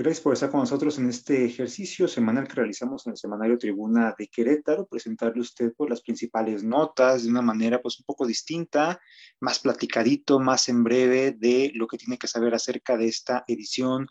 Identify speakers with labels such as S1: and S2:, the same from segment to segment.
S1: Gracias por estar con nosotros en este ejercicio semanal que realizamos en el Semanario Tribuna de Querétaro, presentarle a usted pues, las principales notas de una manera pues un poco distinta, más platicadito, más en breve de lo que tiene que saber acerca de esta edición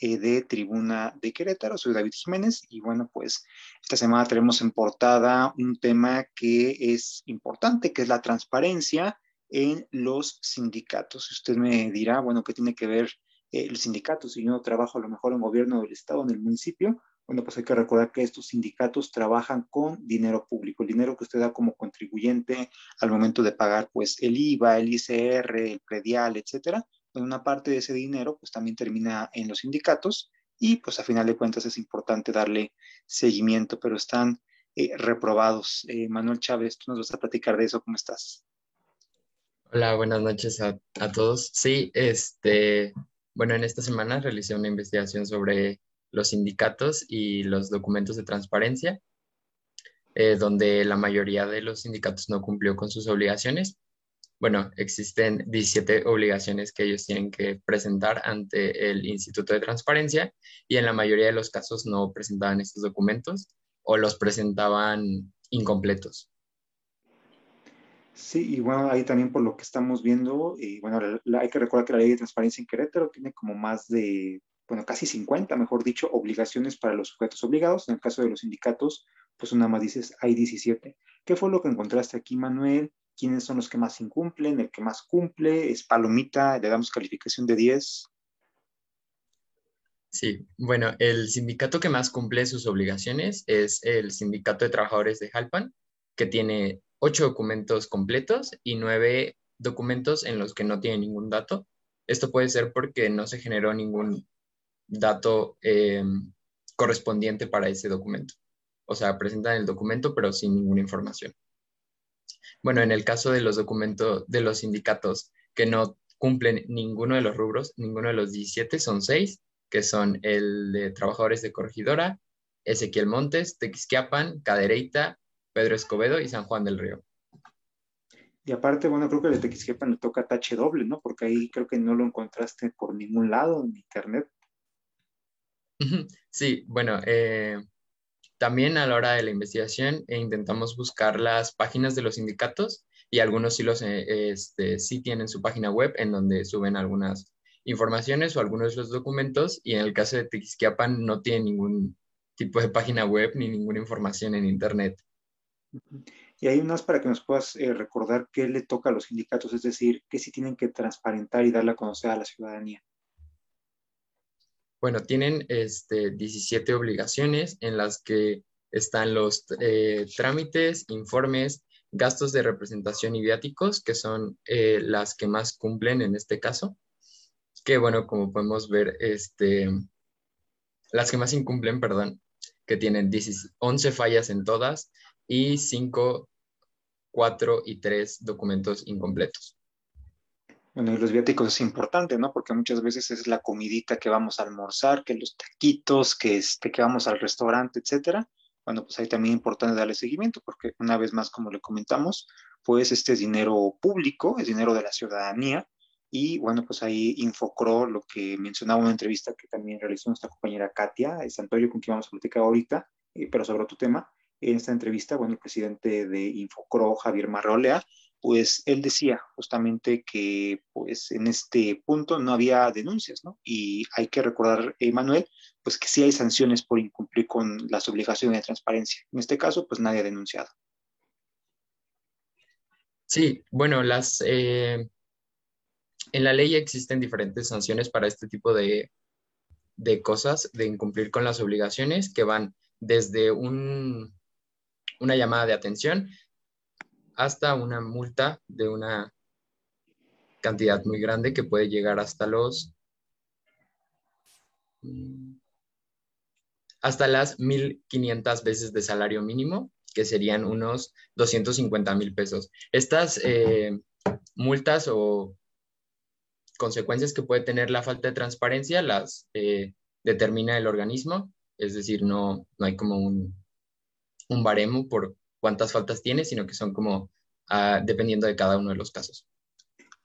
S1: eh, de Tribuna de Querétaro. Soy David Jiménez y bueno, pues esta semana tenemos en portada un tema que es importante, que es la transparencia en los sindicatos. Usted me dirá, bueno, ¿qué tiene que ver eh, el sindicato, si yo trabajo a lo mejor en gobierno del Estado, en el municipio, bueno, pues hay que recordar que estos sindicatos trabajan con dinero público, el dinero que usted da como contribuyente al momento de pagar, pues, el IVA, el ICR, el predial, etcétera. Pues una parte de ese dinero, pues, también termina en los sindicatos y, pues, a final de cuentas es importante darle seguimiento, pero están eh, reprobados. Eh, Manuel Chávez, tú nos vas a platicar de eso, ¿cómo estás?
S2: Hola, buenas noches a, a todos. Sí, este, bueno, en esta semana realicé una investigación sobre los sindicatos y los documentos de transparencia, eh, donde la mayoría de los sindicatos no cumplió con sus obligaciones. Bueno, existen 17 obligaciones que ellos tienen que presentar ante el Instituto de Transparencia y en la mayoría de los casos no presentaban estos documentos o los presentaban incompletos.
S1: Sí, y bueno, ahí también por lo que estamos viendo, y bueno, hay que recordar que la ley de transparencia en Querétaro tiene como más de, bueno, casi 50, mejor dicho, obligaciones para los sujetos obligados. En el caso de los sindicatos, pues una más dices, hay 17. ¿Qué fue lo que encontraste aquí, Manuel? ¿Quiénes son los que más incumplen? ¿El que más cumple? ¿Es palomita? ¿Le damos calificación de 10?
S2: Sí, bueno, el sindicato que más cumple sus obligaciones es el Sindicato de Trabajadores de Jalpan, que tiene ocho documentos completos y nueve documentos en los que no tiene ningún dato. Esto puede ser porque no se generó ningún dato em, correspondiente para ese documento. O sea, presentan el documento pero sin ninguna información. Bueno, en el caso de los documentos de los sindicatos que no cumplen ninguno de los rubros, ninguno de los 17, son seis, que son el de trabajadores de corregidora, Ezequiel Montes, Tequisquiapan, Cadereyta, Pedro Escobedo y San Juan del Río.
S1: Y aparte, bueno, creo que de Tequisquiapan le toca tache doble, ¿no? Porque ahí creo que no lo encontraste por ningún lado en internet.
S2: Sí, bueno, eh, también a la hora de la investigación eh, intentamos buscar las páginas de los sindicatos y algunos sí, los, eh, este, sí tienen su página web en donde suben algunas informaciones o algunos de los documentos y en el caso de Tequisquiapan no tiene ningún tipo de página web ni ninguna información en internet.
S1: Y hay unas para que nos puedas eh, recordar qué le toca a los sindicatos, es decir, qué sí tienen que transparentar y darle a conocer a la ciudadanía.
S2: Bueno, tienen este, 17 obligaciones en las que están los eh, trámites, informes, gastos de representación y viáticos, que son eh, las que más cumplen en este caso. Que bueno, como podemos ver, este, las que más incumplen, perdón, que tienen 11 fallas en todas, y 5, 4 y 3 documentos incompletos.
S1: Bueno, y los viáticos es importante, ¿no? Porque muchas veces es la comidita que vamos a almorzar, que los taquitos, que, este, que vamos al restaurante, etcétera. Bueno, pues ahí también es importante darle seguimiento, porque una vez más, como le comentamos, pues este es dinero público, es dinero de la ciudadanía, y bueno, pues ahí Infocro, lo que mencionaba en una entrevista que también realizó nuestra compañera Katia Santorio, con quien vamos a platicar ahorita, eh, pero sobre otro tema, en esta entrevista, bueno, el presidente de Infocro, Javier Marrolea, pues él decía justamente que pues en este punto no había denuncias, ¿no? Y hay que recordar, Emanuel, pues que sí hay sanciones por incumplir con las obligaciones de transparencia. En este caso, pues nadie ha denunciado.
S2: Sí, bueno, las eh, en la ley existen diferentes sanciones para este tipo de, de cosas, de incumplir con las obligaciones, que van desde un, una llamada de atención hasta una multa de una cantidad muy grande que puede llegar hasta los hasta las 1.500 veces de salario mínimo, que serían unos 250 mil pesos. Estas eh, multas o consecuencias que puede tener la falta de transparencia las eh, determina el organismo, es decir, no, no hay como un, un baremo por cuántas faltas tiene, sino que son como ah, dependiendo de cada uno de los casos.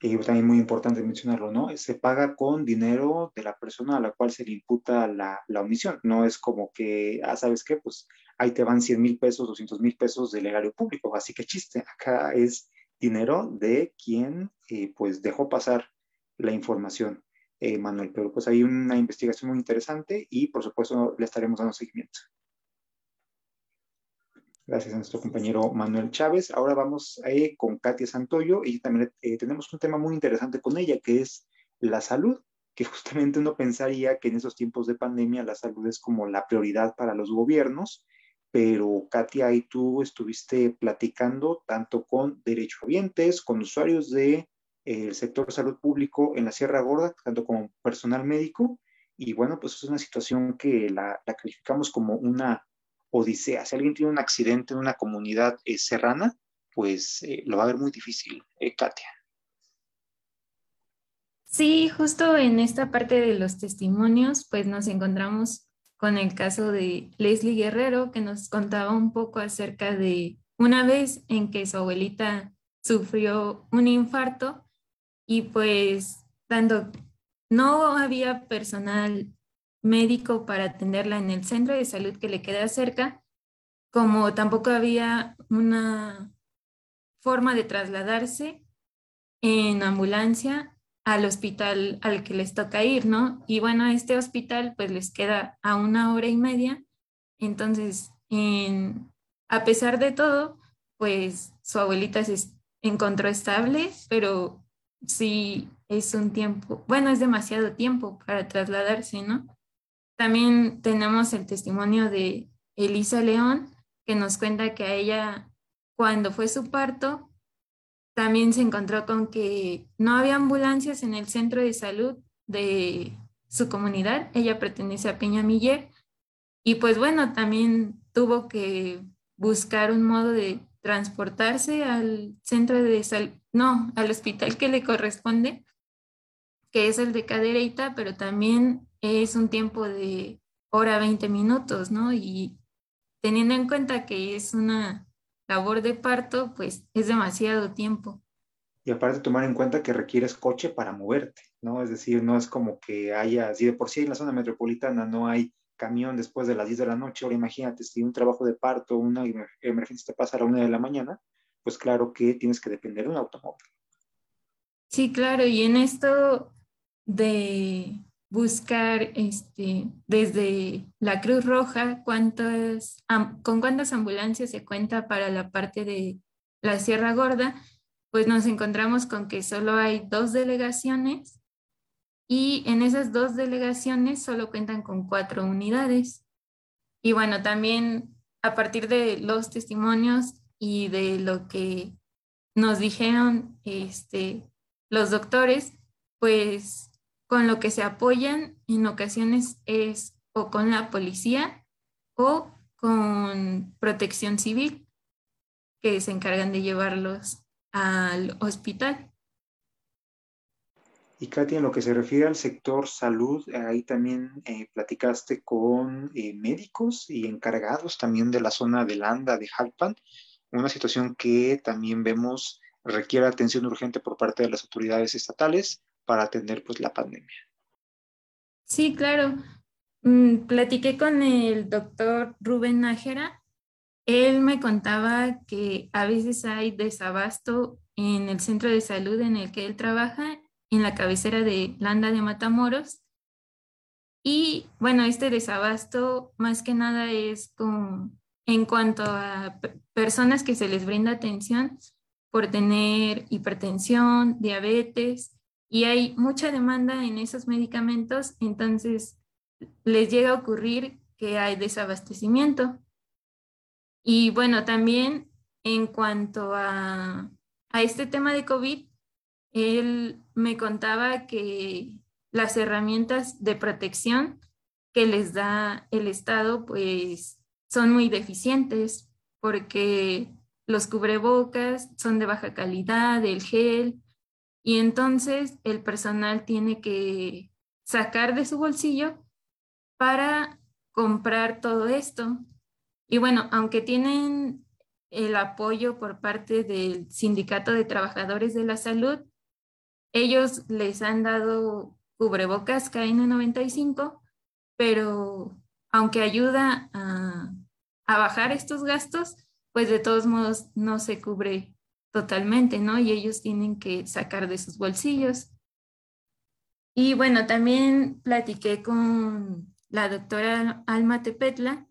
S1: eh, también muy importante mencionarlo, ¿no? Se paga con dinero de la persona a la cual se le imputa la, la omisión. No es como que, ah, ¿sabes qué? Pues ahí te van 100 mil pesos, 200 mil pesos del erario público. Así que chiste, acá es dinero de quien eh, pues dejó pasar la información, eh, Manuel. Pero pues hay una investigación muy interesante y por supuesto le estaremos dando seguimiento. Gracias a nuestro compañero Manuel Chávez. Ahora vamos eh, con Katia Santoyo y también eh, tenemos un tema muy interesante con ella, que es la salud, que justamente uno pensaría que en esos tiempos de pandemia la salud es como la prioridad para los gobiernos, pero Katia, ahí tú estuviste platicando tanto con derechohabientes, con usuarios del de, eh, sector salud público en la Sierra Gorda, tanto como personal médico, y bueno, pues es una situación que la, la calificamos como una odisea. Si alguien tiene un accidente en una comunidad eh, serrana, pues eh, lo va a ver muy difícil, eh, Katia.
S3: Sí, justo en esta parte de los testimonios, pues nos encontramos con el caso de Leslie Guerrero, que nos contaba un poco acerca de una vez en que su abuelita sufrió un infarto y pues tanto no había personal médico para atenderla en el centro de salud que le queda cerca, como tampoco había una forma de trasladarse en ambulancia al hospital al que les toca ir, ¿no? Y bueno, este hospital pues les queda a una hora y media, entonces, a pesar de todo, pues su abuelita se encontró estable, pero sí es un tiempo, bueno, es demasiado tiempo para trasladarse, ¿no? También tenemos el testimonio de Elisa León, que nos cuenta que a ella, cuando fue su parto, también se encontró con que no había ambulancias en el centro de salud de su comunidad. Ella pertenece a Peña Miller. Y pues bueno, también tuvo que buscar un modo de transportarse al centro de salud, no, al hospital que le corresponde, que es el de Cadereyta, pero también es un tiempo de hora 20 minutos, ¿no? Y teniendo en cuenta que es una labor de parto, pues es demasiado tiempo.
S1: Y aparte tomar en cuenta que requieres coche para moverte, ¿no? Es decir, no es como que haya, si de por sí en la zona metropolitana no hay camión después de las 10 de la noche, ahora imagínate, si un trabajo de parto, una emergencia te pasa a la una de la mañana, pues claro que tienes que depender de un automóvil.
S3: Sí, claro, y en esto de buscar este, desde la Cruz Roja cuántas, con cuántas ambulancias se cuenta para la parte de la Sierra Gorda, pues nos encontramos con que solo hay dos delegaciones y en esas dos delegaciones solo cuentan con cuatro unidades. Y bueno, también a partir de los testimonios y de lo que nos dijeron este, los doctores, pues con lo que se apoyan en ocasiones es o con la policía o con protección civil, que se encargan de llevarlos al hospital.
S1: Y Katy, en lo que se refiere al sector salud, ahí también eh, platicaste con eh, médicos y encargados también de la zona de Landa, de Jalpan, una situación que también vemos requiere atención urgente por parte de las autoridades estatales para atender pues la pandemia.
S3: Sí, claro. Mm, platiqué con el doctor Rubén Nájera. Él me contaba que a veces hay desabasto en el centro de salud en el que él trabaja, en la cabecera de Landa de Matamoros. Y bueno, este desabasto más que nada es con, en cuanto a personas que se les brinda atención por tener hipertensión, diabetes y hay mucha demanda en esos medicamentos, entonces les llega a ocurrir que hay desabastecimiento. Y bueno, también en cuanto a, a este tema de COVID, él me contaba que las herramientas de protección que les da el Estado, pues son muy deficientes porque los cubrebocas son de baja calidad, el gel, y entonces el personal tiene que sacar de su bolsillo para comprar todo esto. Y bueno, aunque tienen el apoyo por parte del Sindicato de Trabajadores de la Salud, ellos les han dado cubrebocas KN95, pero aunque ayuda a, a bajar estos gastos, pues de todos modos no se cubre totalmente, ¿no? Y ellos tienen que sacar de sus bolsillos. Y bueno, también platiqué con la doctora Alma Tepetla,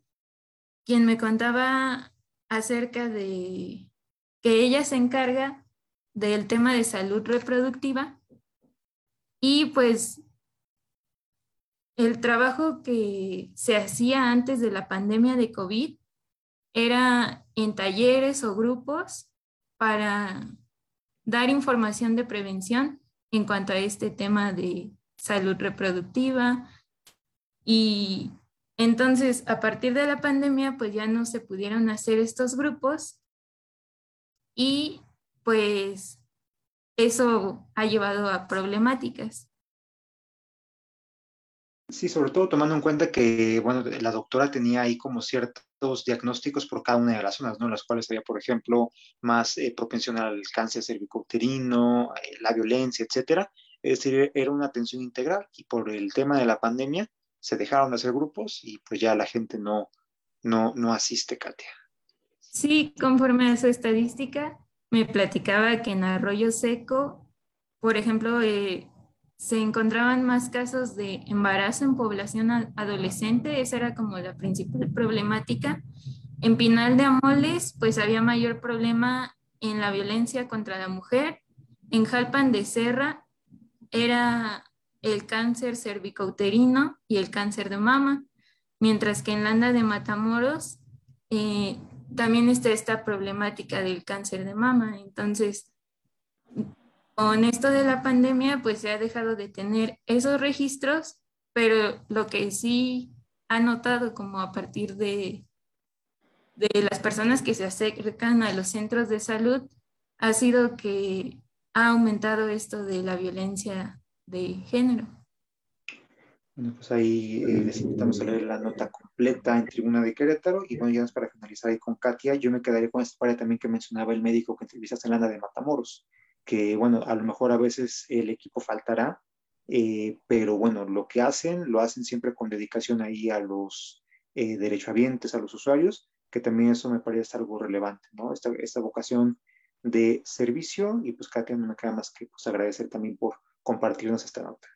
S3: quien me contaba acerca de que ella se encarga del tema de salud reproductiva y pues el trabajo que se hacía antes de la pandemia de COVID era en talleres o grupos para dar información de prevención en cuanto a este tema de salud reproductiva. Y entonces, a partir de la pandemia, pues ya no se pudieron hacer estos grupos y pues eso ha llevado a problemáticas.
S1: Sí, sobre todo tomando en cuenta que, bueno, la doctora tenía ahí como ciertos diagnósticos por cada una de las zonas, ¿no? Las cuales había, por ejemplo, más eh, propensión al cáncer cervicouterino, eh, la violencia, etcétera. Es decir, era una atención integral y por el tema de la pandemia se dejaron de hacer grupos y pues ya la gente no, no, no asiste, Katia.
S3: Sí, conforme a su estadística, me platicaba que en Arroyo Seco, por ejemplo, eh, se encontraban más casos de embarazo en población adolescente, esa era como la principal problemática. En Pinal de Amoles, pues había mayor problema en la violencia contra la mujer. En Jalpan de Serra era el cáncer cervicouterino y el cáncer de mama, mientras que en Landa de Matamoros eh, también está esta problemática del cáncer de mama. Entonces, con esto de la pandemia, pues se ha dejado de tener esos registros, pero lo que sí ha notado como a partir de, de las personas que se acercan a los centros de salud ha sido que ha aumentado esto de la violencia de género.
S1: Bueno, pues ahí eh, les invitamos a leer la nota completa en Tribuna de Querétaro y bueno, ya para finalizar ahí con Katia, yo me quedaré con esta parte también que mencionaba el médico que entrevistaste en Landa de Matamoros que bueno, a lo mejor a veces el equipo faltará, eh, pero bueno, lo que hacen, lo hacen siempre con dedicación ahí a los eh, derechohabientes, a los usuarios, que también eso me parece algo relevante, ¿no? Esta, esta vocación de servicio y pues Katia no me queda más que pues, agradecer también por compartirnos esta nota.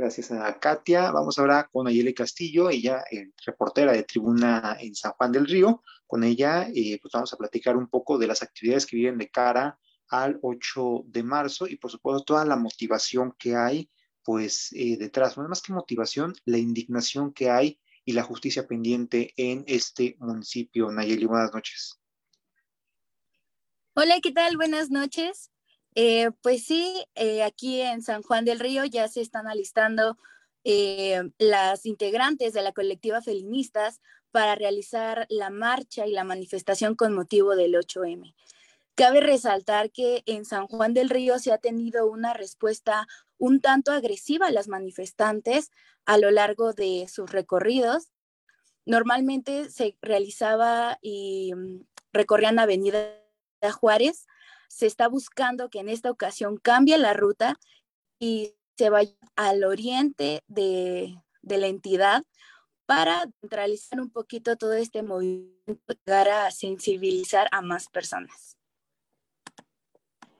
S1: Gracias a Katia. Vamos ahora con Ayeli Castillo, ella eh, reportera de Tribuna en San Juan del Río. Con ella eh, pues vamos a platicar un poco de las actividades que vienen de cara al 8 de marzo y por supuesto toda la motivación que hay pues eh, detrás, no más que motivación, la indignación que hay y la justicia pendiente en este municipio. Nayeli, buenas noches.
S4: Hola, ¿qué tal? Buenas noches. Eh, pues sí, eh, aquí en San Juan del Río ya se están alistando eh, las integrantes de la colectiva feministas para realizar la marcha y la manifestación con motivo del 8M. Cabe resaltar que en San Juan del Río se ha tenido una respuesta un tanto agresiva a las manifestantes a lo largo de sus recorridos. Normalmente se realizaba y mm, recorrían Avenida Juárez se está buscando que en esta ocasión cambie la ruta y se vaya al oriente de, la entidad para centralizar un poquito todo este movimiento, llegar a sensibilizar a más personas.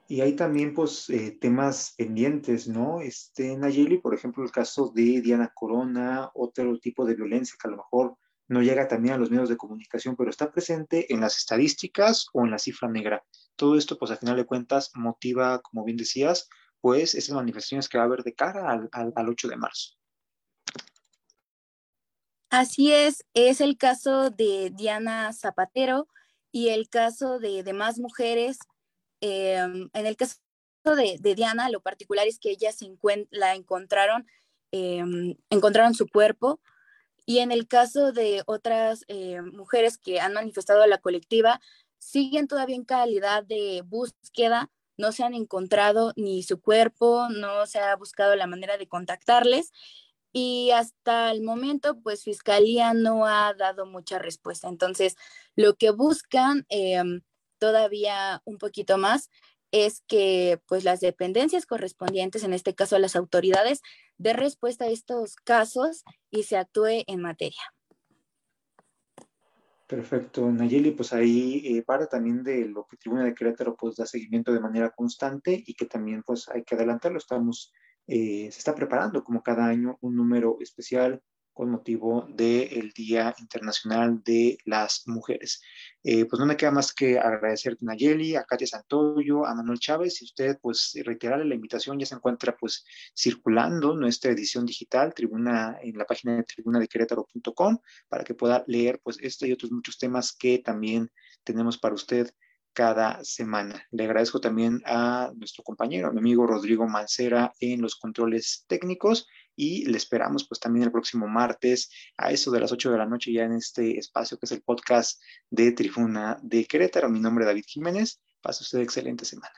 S1: Y hay también pues eh, temas pendientes, ¿no? Este, Nayeli, por ejemplo, el caso de Diana Corona, otro tipo de violencia que a lo mejor no llega también a los medios de comunicación, pero está presente en las estadísticas o en la cifra negra. Todo esto, pues al final de cuentas, motiva, como bien decías, pues esas manifestaciones que va a haber de cara al, al, 8 de marzo.
S4: Así es, es el caso de Diana Zapatero y el caso de demás mujeres. Em, en el caso de, Diana, lo particular es que ella se la encontraron, em, encontraron su cuerpo y en el caso de otras eh, mujeres que han manifestado a la colectiva, siguen todavía en calidad de búsqueda, no se han encontrado ni su cuerpo, no se ha buscado la manera de contactarles y hasta el momento, pues Fiscalía no ha dado mucha respuesta. Entonces, lo que buscan em, todavía un poquito más es que pues las dependencias correspondientes, en este caso las autoridades, dé respuesta a estos casos y se actúe en materia.
S1: Perfecto, Nayeli, pues ahí eh, para también de lo que Tribuna de Querétaro pues da seguimiento de manera constante y que también pues hay que adelantarlo, estamos, eh, se está preparando como cada año un número especial con motivo del Día Internacional de las Mujeres. Eh, pues no me queda más que agradecer a Nayeli, a Katia Santoyo, a Manuel Chávez y usted pues reiterarle la invitación, ya se encuentra pues circulando nuestra edición digital, tribuna en la página de tribuna de querétaro.com para que pueda leer pues este y otros muchos temas que también tenemos para usted cada semana. Le agradezco también a nuestro compañero, mi amigo Rodrigo Mancera en los controles técnicos y le esperamos pues también el próximo martes a eso de las 8 de la noche ya en este espacio que es el podcast de Trifuna de Querétaro. Mi nombre es David Jiménez. Pase usted excelente semana.